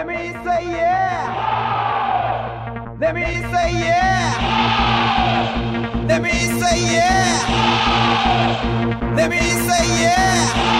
Let me say yeah. Let me say yeah. Let me say yeah. Let me say yeah.